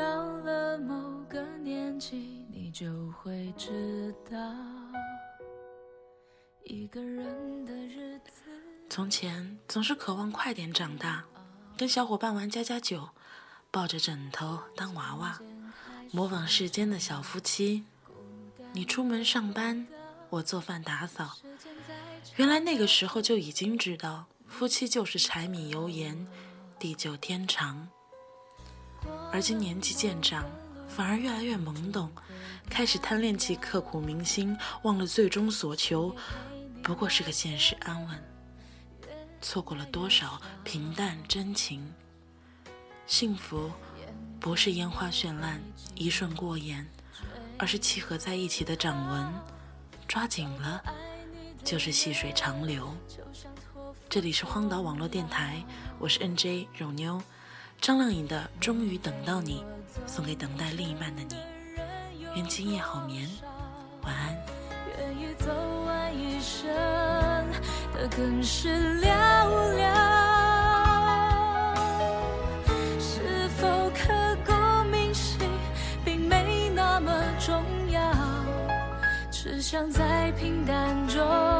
到了某个年纪，你就会知道，从前总是渴望快点长大，跟小伙伴玩家家酒，抱着枕头当娃娃，模仿世间的小夫妻。你出门上班，我做饭打扫。原来那个时候就已经知道，夫妻就是柴米油盐，地久天长。而今年纪渐长，反而越来越懵懂，开始贪恋起刻骨铭心，忘了最终所求不过是个现实安稳。错过了多少平淡真情？幸福不是烟花绚烂，一瞬过眼，而是契合在一起的掌纹，抓紧了就是细水长流。这里是荒岛网络电台，我是 NJ 肉妞。张靓颖的《终于等到你》，送给等待另一半的你。愿今夜好眠，晚安。愿意走完一生的更是寥寥。是否刻骨铭心，并没那么重要，只想在平淡中。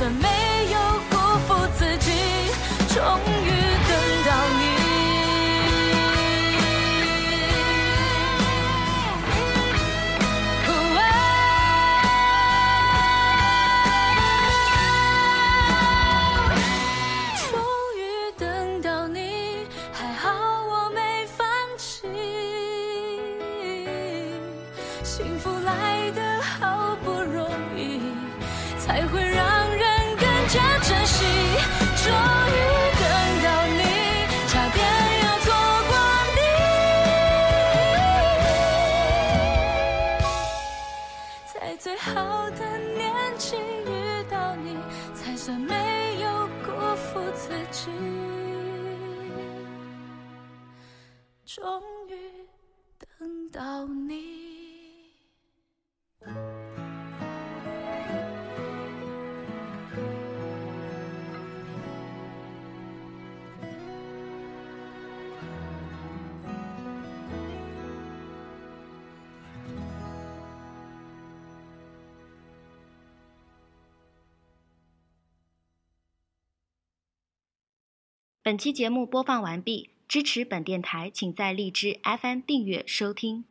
算没有辜负自己终于等到你。终于等到你还好我没放弃。幸福来得好不容易才会让终于等到你。本期节目播放完毕，支持本电台，请在荔枝 FM 订阅收听。